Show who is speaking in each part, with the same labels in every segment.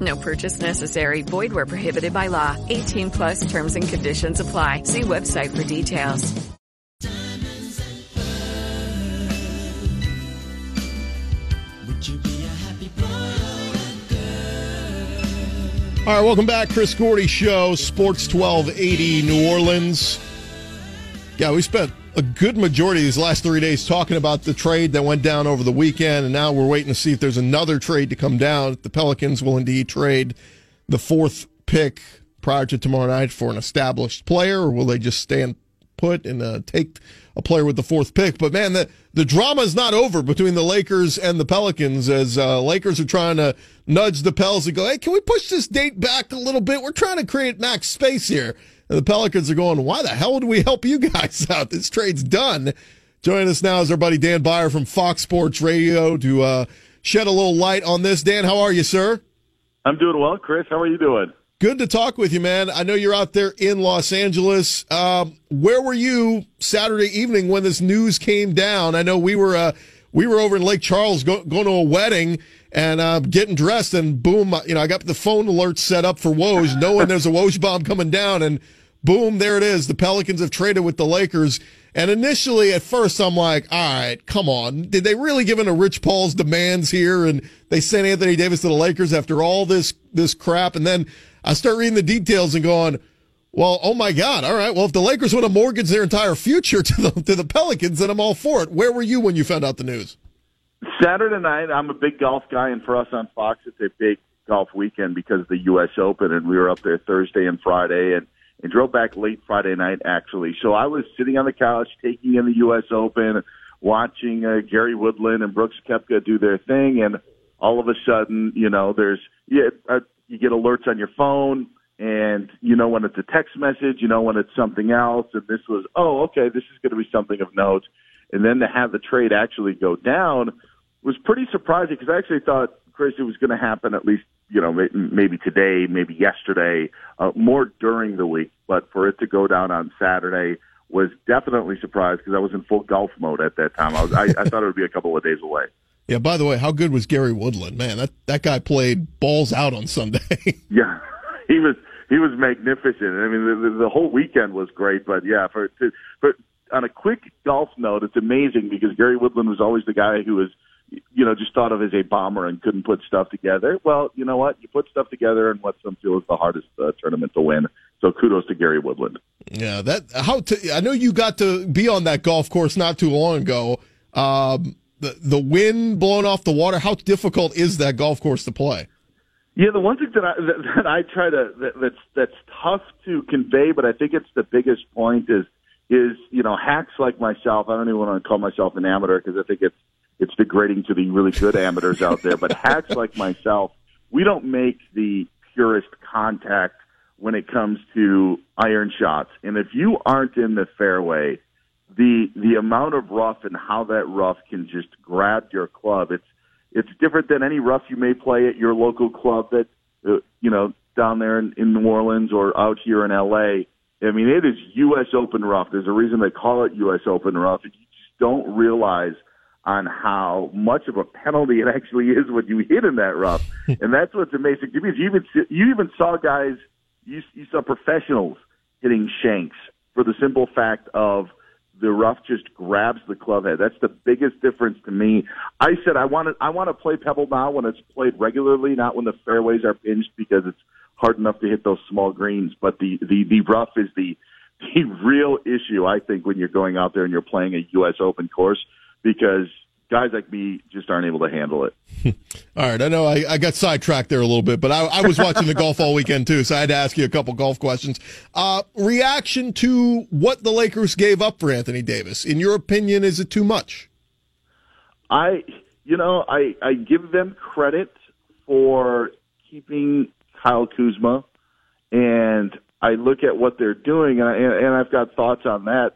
Speaker 1: No purchase necessary. Void where prohibited by law. 18 plus terms and conditions apply. See website for details.
Speaker 2: All right, welcome back. Chris Gordy Show, Sports 1280 New Orleans. Yeah, we spent a good majority of these last three days talking about the trade that went down over the weekend, and now we're waiting to see if there's another trade to come down. The Pelicans will indeed trade the fourth pick prior to tomorrow night for an established player, or will they just stand put and uh, take a player with the fourth pick? But man, the the drama is not over between the Lakers and the Pelicans as uh, Lakers are trying to nudge the Pels and go, hey, can we push this date back a little bit? We're trying to create max space here. And the Pelicans are going, why the hell would we help you guys out? This trade's done. Joining us now is our buddy Dan Beyer from Fox Sports Radio to uh, shed a little light on this. Dan, how are you, sir?
Speaker 3: I'm doing well, Chris. How are you doing?
Speaker 2: Good to talk with you, man. I know you're out there in Los Angeles. Um, where were you Saturday evening when this news came down? I know we were uh, we were over in Lake Charles go, going to a wedding and uh, getting dressed, and boom, you know, I got the phone alert set up for Woj, knowing there's a Woj bomb coming down, and boom, there it is. The Pelicans have traded with the Lakers. And initially, at first, I'm like, all right, come on. Did they really give in to Rich Paul's demands here? And they sent Anthony Davis to the Lakers after all this, this crap. And then I start reading the details and going, well, oh my God. All right. Well, if the Lakers want to mortgage their entire future to the, to the Pelicans, then I'm all for it. Where were you when you found out the news?
Speaker 3: Saturday night, I'm a big golf guy, and for us on Fox, it's a big golf weekend because of the U.S. Open, and we were up there Thursday and Friday, and and drove back late Friday night actually. So I was sitting on the couch taking in the U.S. Open, watching uh, Gary Woodland and Brooks Koepka do their thing, and all of a sudden, you know, there's yeah, uh, you get alerts on your phone, and you know when it's a text message, you know when it's something else, and this was oh okay, this is going to be something of note, and then to have the trade actually go down was pretty surprising because I actually thought Chris it was going to happen at least you know, maybe today, maybe yesterday, uh, more during the week. But for it to go down on Saturday was definitely surprised because I was in full golf mode at that time. I, was, I, I thought it would be a couple of days away.
Speaker 2: Yeah. By the way, how good was Gary Woodland? Man, that that guy played balls out on Sunday.
Speaker 3: yeah, he was he was magnificent. I mean, the, the whole weekend was great. But yeah, for to, but on a quick golf note, it's amazing because Gary Woodland was always the guy who was you know, just thought of as a bomber and couldn't put stuff together. Well, you know what? You put stuff together and what some feel is the hardest uh, tournament to win. So kudos to Gary Woodland.
Speaker 2: Yeah, that how to, I know you got to be on that golf course not too long ago. Um, the the wind blowing off the water. How difficult is that golf course to play?
Speaker 3: Yeah, the one thing that I that, that I try to that, that's that's tough to convey, but I think it's the biggest point is is you know hacks like myself. I don't even want to call myself an amateur because I think it's it's degrading to the really good amateurs out there. But hacks like myself, we don't make the purest contact when it comes to iron shots. And if you aren't in the fairway, the the amount of rough and how that rough can just grab your club, it's it's different than any rough you may play at your local club that uh, you know down there in, in New Orleans or out here in LA. I mean, it is U.S. Open rough. There's a reason they call it U.S. Open rough. You just don't realize on how much of a penalty it actually is when you hit in that rough, and that's what's amazing to me. You even you even saw guys, you, you saw professionals hitting shanks for the simple fact of the rough just grabs the club head. That's the biggest difference to me. I said I want to I want to play pebble now when it's played regularly, not when the fairways are pinched because it's hard enough to hit those small greens. But the the the rough is the the real issue I think when you're going out there and you're playing a U.S. Open course because guys like me just aren't able to handle it.
Speaker 2: all right, I know I, I, got sidetracked there a little bit, but I, I was watching the golf all weekend too, so I had to ask you a couple golf questions. Uh, reaction to what the Lakers gave up for Anthony Davis? In your opinion, is it too much?
Speaker 3: I, you know, I I give them credit for keeping Kyle Kuzma, and I look at what they're doing, and, I, and I've got thoughts on that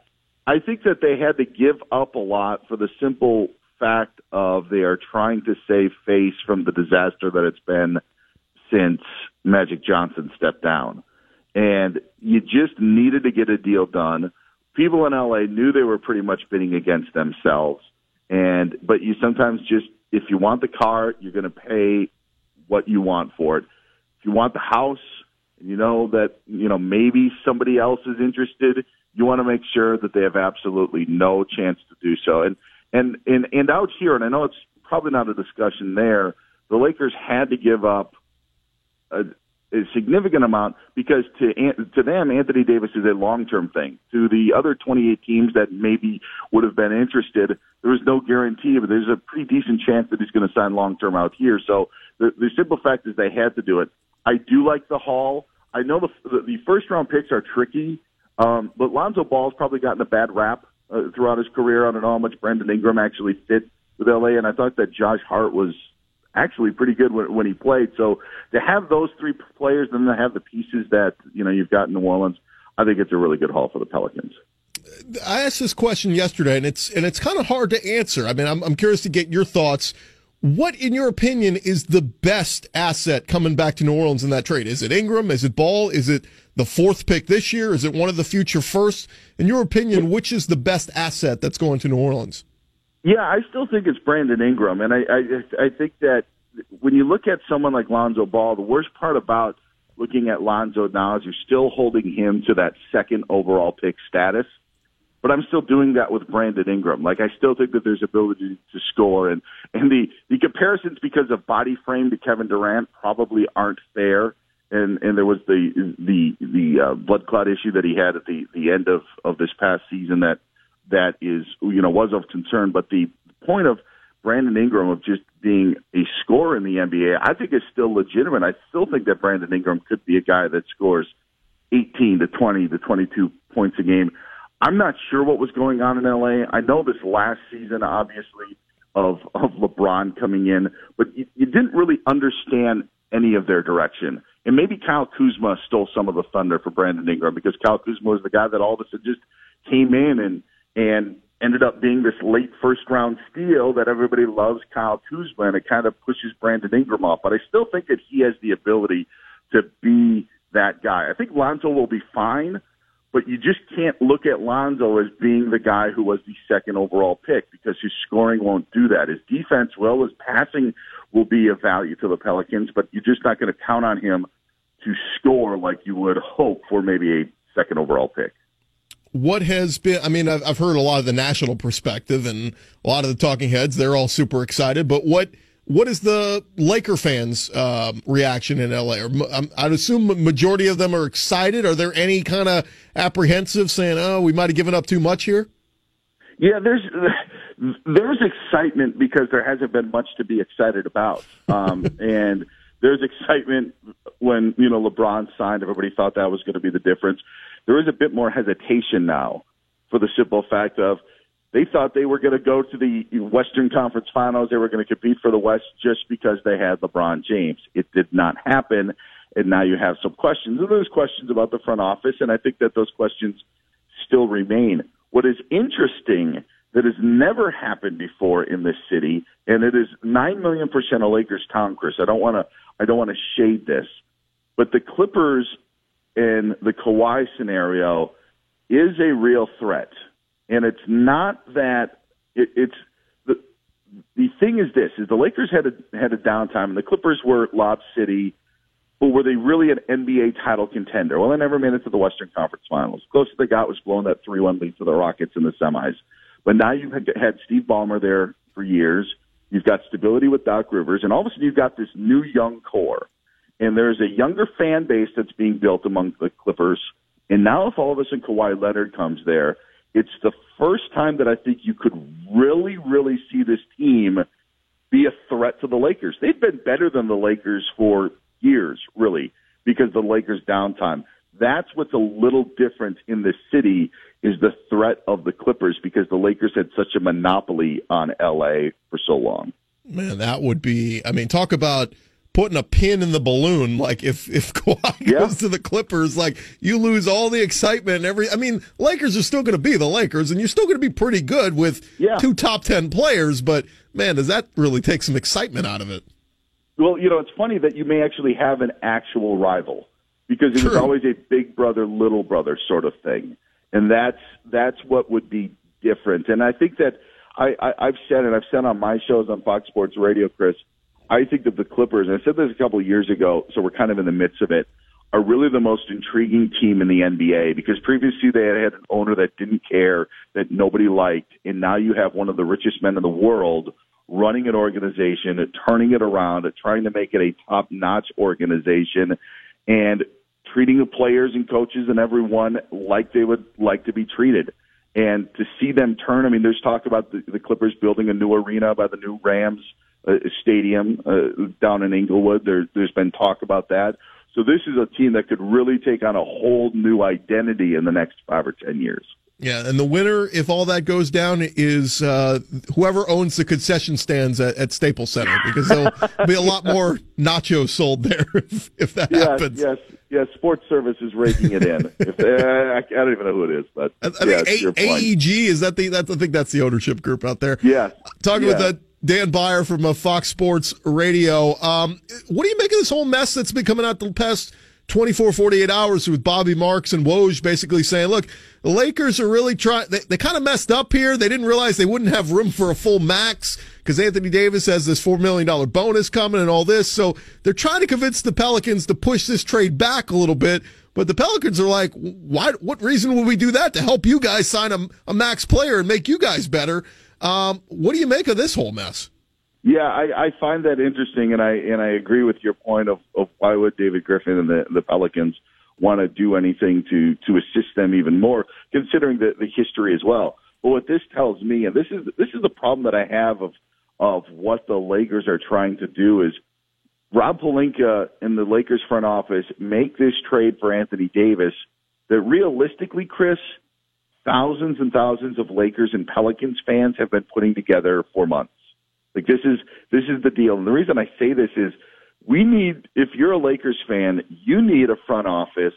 Speaker 3: I think that they had to give up a lot for the simple fact of they are trying to save face from the disaster that it's been since Magic Johnson stepped down. And you just needed to get a deal done. People in LA knew they were pretty much bidding against themselves. And but you sometimes just if you want the car, you're going to pay what you want for it. If you want the house, and you know that you know maybe somebody else is interested, you want to make sure that they have absolutely no chance to do so. And and and and out here, and I know it's probably not a discussion there. The Lakers had to give up a, a significant amount because to to them, Anthony Davis is a long term thing. To the other 28 teams that maybe would have been interested, there was no guarantee, but there's a pretty decent chance that he's going to sign long term out here. So the, the simple fact is they had to do it. I do like the haul. I know the the, the first round picks are tricky, um, but Lonzo Ball's probably gotten a bad rap uh, throughout his career. I don't know how much Brandon Ingram actually fit with LA, and I thought that Josh Hart was actually pretty good when, when he played. So to have those three players, and then to have the pieces that you know you've got in New Orleans, I think it's a really good haul for the Pelicans.
Speaker 2: I asked this question yesterday, and it's and it's kind of hard to answer. I mean, I'm I'm curious to get your thoughts. What, in your opinion, is the best asset coming back to New Orleans in that trade? Is it Ingram? Is it Ball? Is it the fourth pick this year? Is it one of the future firsts? In your opinion, which is the best asset that's going to New Orleans?
Speaker 3: Yeah, I still think it's Brandon Ingram, and I I, I think that when you look at someone like Lonzo Ball, the worst part about looking at Lonzo now is you're still holding him to that second overall pick status. But I'm still doing that with Brandon Ingram. Like I still think that there's ability to score, and and the the comparisons because of body frame to Kevin Durant probably aren't fair. And and there was the the the uh, blood clot issue that he had at the the end of of this past season that that is you know was of concern. But the point of Brandon Ingram of just being a scorer in the NBA, I think is still legitimate. I still think that Brandon Ingram could be a guy that scores 18 to 20 to 22 points a game. I'm not sure what was going on in LA. I know this last season, obviously, of of LeBron coming in, but you, you didn't really understand any of their direction. And maybe Kyle Kuzma stole some of the thunder for Brandon Ingram because Kyle Kuzma was the guy that all of a sudden just came in and and ended up being this late first round steal that everybody loves Kyle Kuzma and it kind of pushes Brandon Ingram off. But I still think that he has the ability to be that guy. I think Lonzo will be fine, but you just can't look at Lonzo as being the guy who was the second overall pick because his scoring won't do that. His defense will, his passing will be of value to the Pelicans, but you're just not going to count on him to score like you would hope for maybe a second overall pick
Speaker 2: what has been i mean I've, I've heard a lot of the national perspective and a lot of the talking heads they're all super excited but what what is the laker fans um, reaction in la or, um, i'd assume majority of them are excited. Are there any kind of apprehensive saying oh we might have given up too much here
Speaker 3: yeah there's there's excitement because there hasn't been much to be excited about. Um, and there's excitement when you know lebron signed. Everybody thought that was going to be the difference. There is a bit more hesitation now for the simple fact of they thought they were going to go to the Western Conference Finals. They were going to compete for the West just because they had LeBron James. It did not happen, and now you have some questions. And there's questions about the front office, and I think that those questions still remain. What is interesting that has never happened before in this city, and it is nine million percent a Lakers town, Chris. I don't want to I don't want to shade this, but the Clippers in the Kawhi scenario is a real threat. And it's not that it, it's the the thing is this is the Lakers had a had a downtime and the Clippers were Lob City, but were they really an NBA title contender? Well, they never made it to the Western Conference Finals. Closest they got was blowing that three one lead to the Rockets in the semis. But now you've had, Steve Ballmer there for years. You've got stability with Doc Rivers, and all of a sudden you've got this new young core and there's a younger fan base that's being built among the Clippers. And now, if all of a sudden Kawhi Leonard comes there, it's the first time that I think you could really, really see this team be a threat to the Lakers. They've been better than the Lakers for years, really, because the Lakers' downtime. That's what's a little different in the city is the threat of the Clippers because the Lakers had such a monopoly on LA for so long.
Speaker 2: Man, that would be. I mean, talk about putting a pin in the balloon. Like if if Kawhi
Speaker 3: Yeah.
Speaker 2: goes to the Clippers, like you lose all the excitement and every. I mean, Lakers are still going to be the Lakers, and you're still going to be pretty good with
Speaker 3: Yeah.
Speaker 2: two top ten players. But man, does that really take some excitement out of it?
Speaker 3: Well, you know, it's funny that you may actually have an actual rival because it was always a big brother, little brother sort of thing, and that's that's what would be different. And I think that I, I I've said it. I've said on my shows on Fox Sports Radio, Chris. I think that the Clippers, and I said this a couple of years ago, so we're kind of in the midst of it, are really the most intriguing team in the NBA because previously they had had an owner that didn't care, that nobody liked, and now you have one of the richest men in the world running an organization, turning it around, trying to make it a top notch organization, and treating the players and coaches and everyone like they would like to be treated. And to see them turn, I mean, there's talk about the, the Clippers building a new arena by the new Rams uh, stadium uh, down in Inglewood. There, there's been talk about that. So this is a team that could really take on a whole new identity in the next five or ten years.
Speaker 2: Yeah, and the winner, if all that goes down, is uh, whoever owns the concession stands at, at Staples Center because there'll be a lot more nachos sold there if, if that
Speaker 3: Yes,
Speaker 2: happens.
Speaker 3: yes, yes. Sports Service is raking it in. if, uh, I, I don't even know who it is, but
Speaker 2: I, I
Speaker 3: yeah,
Speaker 2: think A- AEG is that the that's I think that's the ownership group out there.
Speaker 3: Yes.
Speaker 2: Talking
Speaker 3: Yeah.
Speaker 2: with uh, Dan Beyer from uh, Fox Sports Radio. Um, what do you make of this whole mess that's been coming out the past 24, 48 hours with Bobby Marks and Woj basically saying, look, the Lakers are really trying, they, they kind of messed up here. They didn't realize they wouldn't have room for a full max because Anthony Davis has this $4 million bonus coming and all this. So they're trying to convince the Pelicans to push this trade back a little bit. But the Pelicans are like, why, what reason would we do that to help you guys sign a, a max player and make you guys better? Um, what do you make of this whole mess?
Speaker 3: Yeah, I, I find that interesting, and I and I agree with your point of, of why would David Griffin and the, the Pelicans want to do anything to to assist them even more, considering the, the history as well. But what this tells me, and this is this is the problem that I have of of what the Lakers are trying to do is Rob Pelinka and the Lakers front office make this trade for Anthony Davis that realistically, Chris, thousands and thousands of Lakers and Pelicans fans have been putting together for months. Like this is this is the deal. And the reason I say this is we need if you're a Lakers fan, you need a front office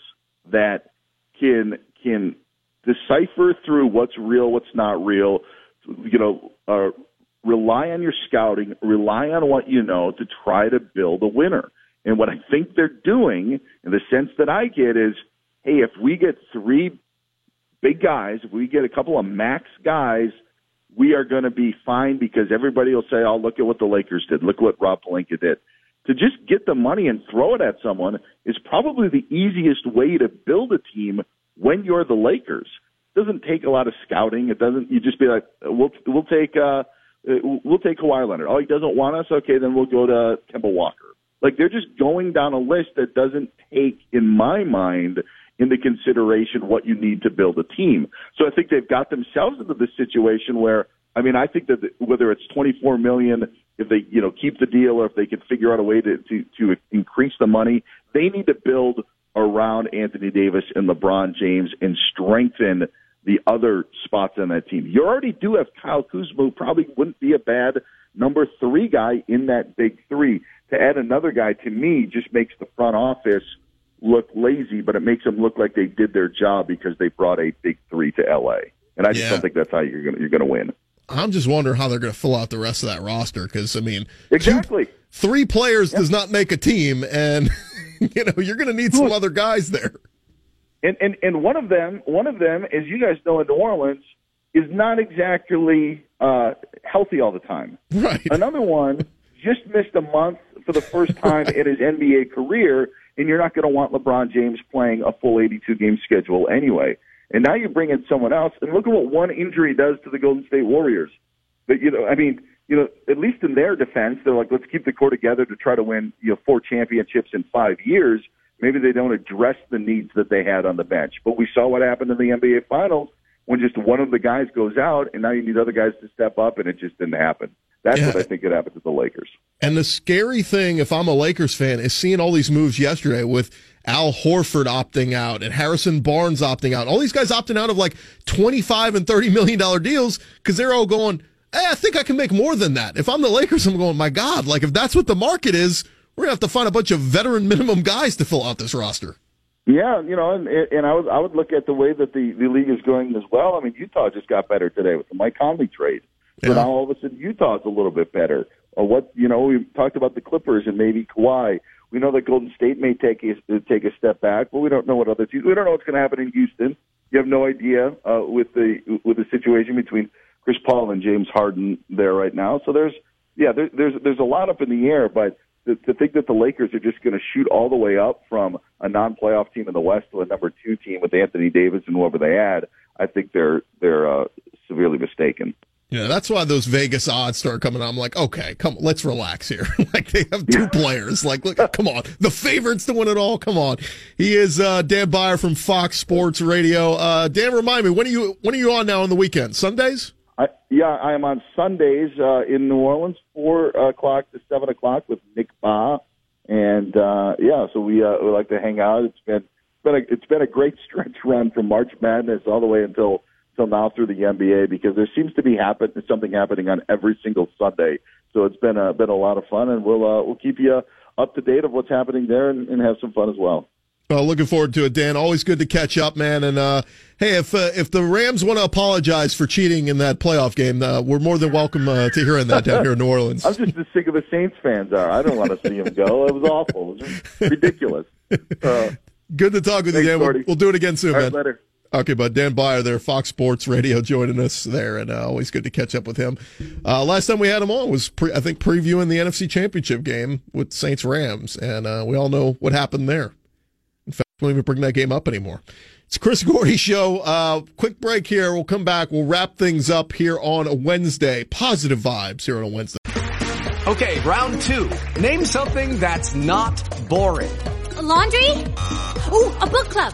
Speaker 3: that can can decipher through what's real, what's not real, you know, uh, rely on your scouting, rely on what you know to try to build a winner. And what I think they're doing, in the sense that I get, is, hey, if we get three big guys, if we get a couple of max guys, we are going to be fine because everybody will say, "Oh, look at what the Lakers did. Look what Rob Pelinka did." To just get the money and throw it at someone is probably the easiest way to build a team when you're the Lakers. It doesn't take a lot of scouting. It doesn't. You just be like, "We'll we'll take uh, we'll take Kawhi Leonard." Oh, he doesn't want us. Okay, then we'll go to Kemba Walker. Like they're just going down a list that doesn't take, in my mind, into consideration what you need to build a team. So I think they've got themselves into this situation where I mean I think that whether it's 24 million if they you know keep the deal or if they can figure out a way to to, to increase the money, they need to build around Anthony Davis and LeBron James and strengthen the other spots on that team. You already do have Kyle Kuzma, who probably wouldn't be a bad number three guy in that big three. To add another guy to me just makes the front office look lazy, but it makes them look like they did their job because they brought a big three to LA. And I just
Speaker 2: Yeah.
Speaker 3: don't think that's how you're gonna you're gonna win.
Speaker 2: I'm just wondering how they're going to fill out the rest of that roster because I mean, two-
Speaker 3: Exactly.
Speaker 2: three players does not make a team, and you know you're going to need some other guys there.
Speaker 3: And and and one of them, one of them, as you guys know in New Orleans, is not exactly uh, healthy all the time.
Speaker 2: Right.
Speaker 3: Another one just missed a month for the first time in his NBA career, and you're not going to want LeBron James playing a full 82 game schedule anyway. And now you bring in someone else, and look at what one injury does to the Golden State Warriors. But you know, I mean, you know, at least in their defense, they're like, let's keep the core together to try to win, you know, four championships in five years. Maybe they don't address the needs that they had on the bench. But we saw what happened in the NBA Finals when just one of the guys goes out, and now you need other guys to step up, and it just didn't happen. That's
Speaker 2: Yeah.
Speaker 3: what I think could happen to the Lakers.
Speaker 2: And the scary thing, if I'm a Lakers fan, is seeing all these moves yesterday with Al Horford opting out and Harrison Barnes opting out. All these guys opting out of like 25 and 30 million dollar deals because they're all going, hey, I think I can make more than that. If I'm the Lakers, I'm going, my God, like if that's what the market is, we're gonna have to find a bunch of veteran minimum guys to fill out this roster.
Speaker 3: Yeah, you know, and and I would I would look at the way that the the league is going as well. I mean, Utah just got better today with the Mike Conley trade. So now all of a sudden Utah's a little bit better. Or what you know, we talked about the Clippers and maybe Kawhi. We know that Golden State may take a take a step back, but we don't know what other teams. We don't know what's going to happen in Houston. You have no idea uh, with the with the situation between Chris Paul and James Harden there right now. So there's yeah, there, there's there's a lot up in the air, but to, to think that the Lakers are just going to shoot all the way up from a non-playoff team in the West to a number two team with Anthony Davis and whoever they add, I think they're they're uh, severely mistaken.
Speaker 2: Yeah, that's why those Vegas odds start coming out. I'm like, okay, come, on, let's relax here. like they have two players. Like, look, come on, the favorites to win it all. Come on. He is uh, Dan Beyer from Fox Sports Radio. Uh, Dan, remind me when are you when are you on now on the weekend? Sundays?
Speaker 3: I, yeah, I am on Sundays uh, in New Orleans, four o'clock to seven o'clock with Nick Ba, and uh, yeah, so we uh, we like to hang out. It's been it's been a, it's been a great stretch run from March Madness all the way until until now through the NBA because there seems to be happen something happening on every single Sunday. So it's been a been a lot of fun, and we'll uh, we'll keep you up to date of what's happening there and, and have some fun as well.
Speaker 2: Uh, looking forward to it, Dan. Always good to catch up, man. And uh, hey, if uh, if the Rams want to apologize for cheating in that playoff game, uh, we're more than welcome uh, to hearing that down here in New Orleans.
Speaker 3: I'm just as sick of the Saints fans are. I don't want to see them go. It was awful. It was ridiculous. Uh,
Speaker 2: Good to talk with you,
Speaker 3: Thanks,
Speaker 2: Dan. We'll, we'll do it again soon,
Speaker 3: all right,
Speaker 2: man.
Speaker 3: later.
Speaker 2: Okay, but Dan Beyer there, Fox Sports Radio, joining us there, and uh, always good to catch up with him. Uh, last time we had him on was, pre- I think, previewing the NFC Championship game with Saints Rams, and uh, we all know what happened there. In fact, we don't even bring that game up anymore. It's Chris Gordy Show. Uh, quick break here. We'll come back. We'll wrap things up here on a Wednesday. Positive vibes here on a Wednesday.
Speaker 4: Okay, round two. Name something that's not boring.
Speaker 5: A laundry? Ooh, a book club.